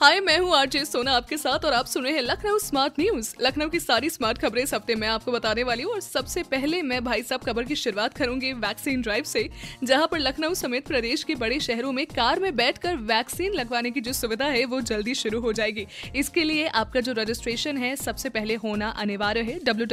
हाय, मैं हूँ आरजे सोना आपके साथ और आप सुन रहे हैं लखनऊ स्मार्ट न्यूज़। लखनऊ की सारी स्मार्ट खबरें इस हफ़्ते मैं आपको बताने वाली हूँ और सबसे पहले मैं भाई साहब खबर की शुरुआत करूँगी वैक्सीन ड्राइव से, जहाँ पर लखनऊ समेत प्रदेश के बड़े शहरों में कार में बैठकर वैक्सीन लगवाने की जो सुविधा है वो जल्दी शुरू हो जाएगी। इसके लिए आपका जो रजिस्ट्रेशन है, सबसे पहले होना अनिवार्य है डब्ल्यू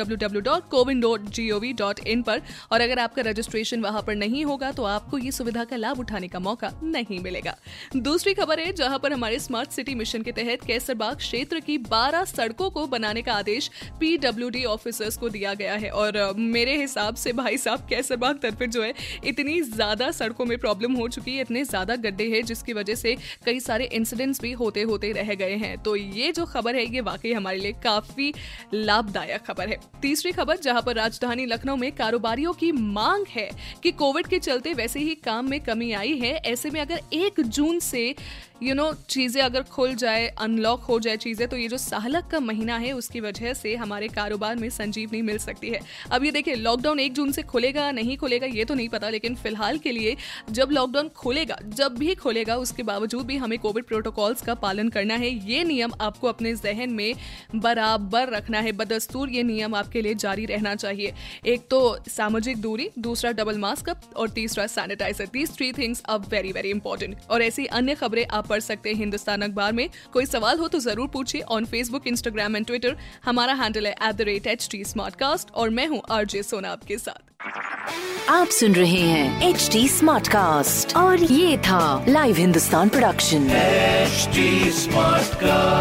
पर। और अगर आपका रजिस्ट्रेशन वहाँ पर नहीं होगा तो आपको ये सुविधा का लाभ उठाने का मौका नहीं मिलेगा। दूसरी खबर है, जहाँ पर हमारे स्मार्ट सिटी मिशन के तहत कैसरबाग क्षेत्र की 12 सड़कों को बनाने का आदेश पीडब्ल्यूडी ऑफिसर्स को दिया गया है। और मेरे हिसाब से भाई साहब, कैसरबाग तरफ़ जो है, इतनी ज़्यादा सड़कों में प्रॉब्लम हो चुकी है, इतने ज़्यादा गड्ढे हैं, जिसकी वजह से कई सारे इंसिडेंट्स भी होते होते रह गए हैं। तो ये जो खबर है, ये वाकई हमारे लिए काफ़ी लाभदायक खबर है। तीसरी खबर, जहाँ पर राजधानी लखनऊ में कारोबारियों की मांग है कि कोविड के चलते वैसे ही काम में कमी आई है। ऐसे में अगर एक जून से यू नो चीज़ें अगर खुल जाए अनलॉक हो जाए चीज़ें तो ये जो साहलक का महीना है, उसकी वजह से हमारे कारोबार में संजीवनी मिल सकती है। अब ये देखिए लॉकडाउन एक जून से खुलेगा, नहीं खुलेगा, ये तो नहीं पता, लेकिन फ़िलहाल के लिए जब लॉकडाउन खुलेगा, जब भी खुलेगा, उसके बावजूद भी हमें कोविड प्रोटोकॉल्स का पालन करना है। ये नियम आपको अपने जहन में बराबर रखना है, बदस्तूर ये नियम आपके लिए जारी रहना चाहिए। एक तो सामाजिक दूरी, दूसरा डबल मास्क और तीसरा sanitiser these three things are very very important और ऐसी अन्य खबरें आप पढ़ सकते हैं हिंदुस्तान अखबार में। कोई सवाल हो तो ज़रूर पूछिए on Facebook Instagram and Twitter हमारा हैंडल है at the rate H T और मैं हूँ आरजे सोना आपके साथ। आप सुन रहे हैं एच टी और ये था live Hindustan production smart cast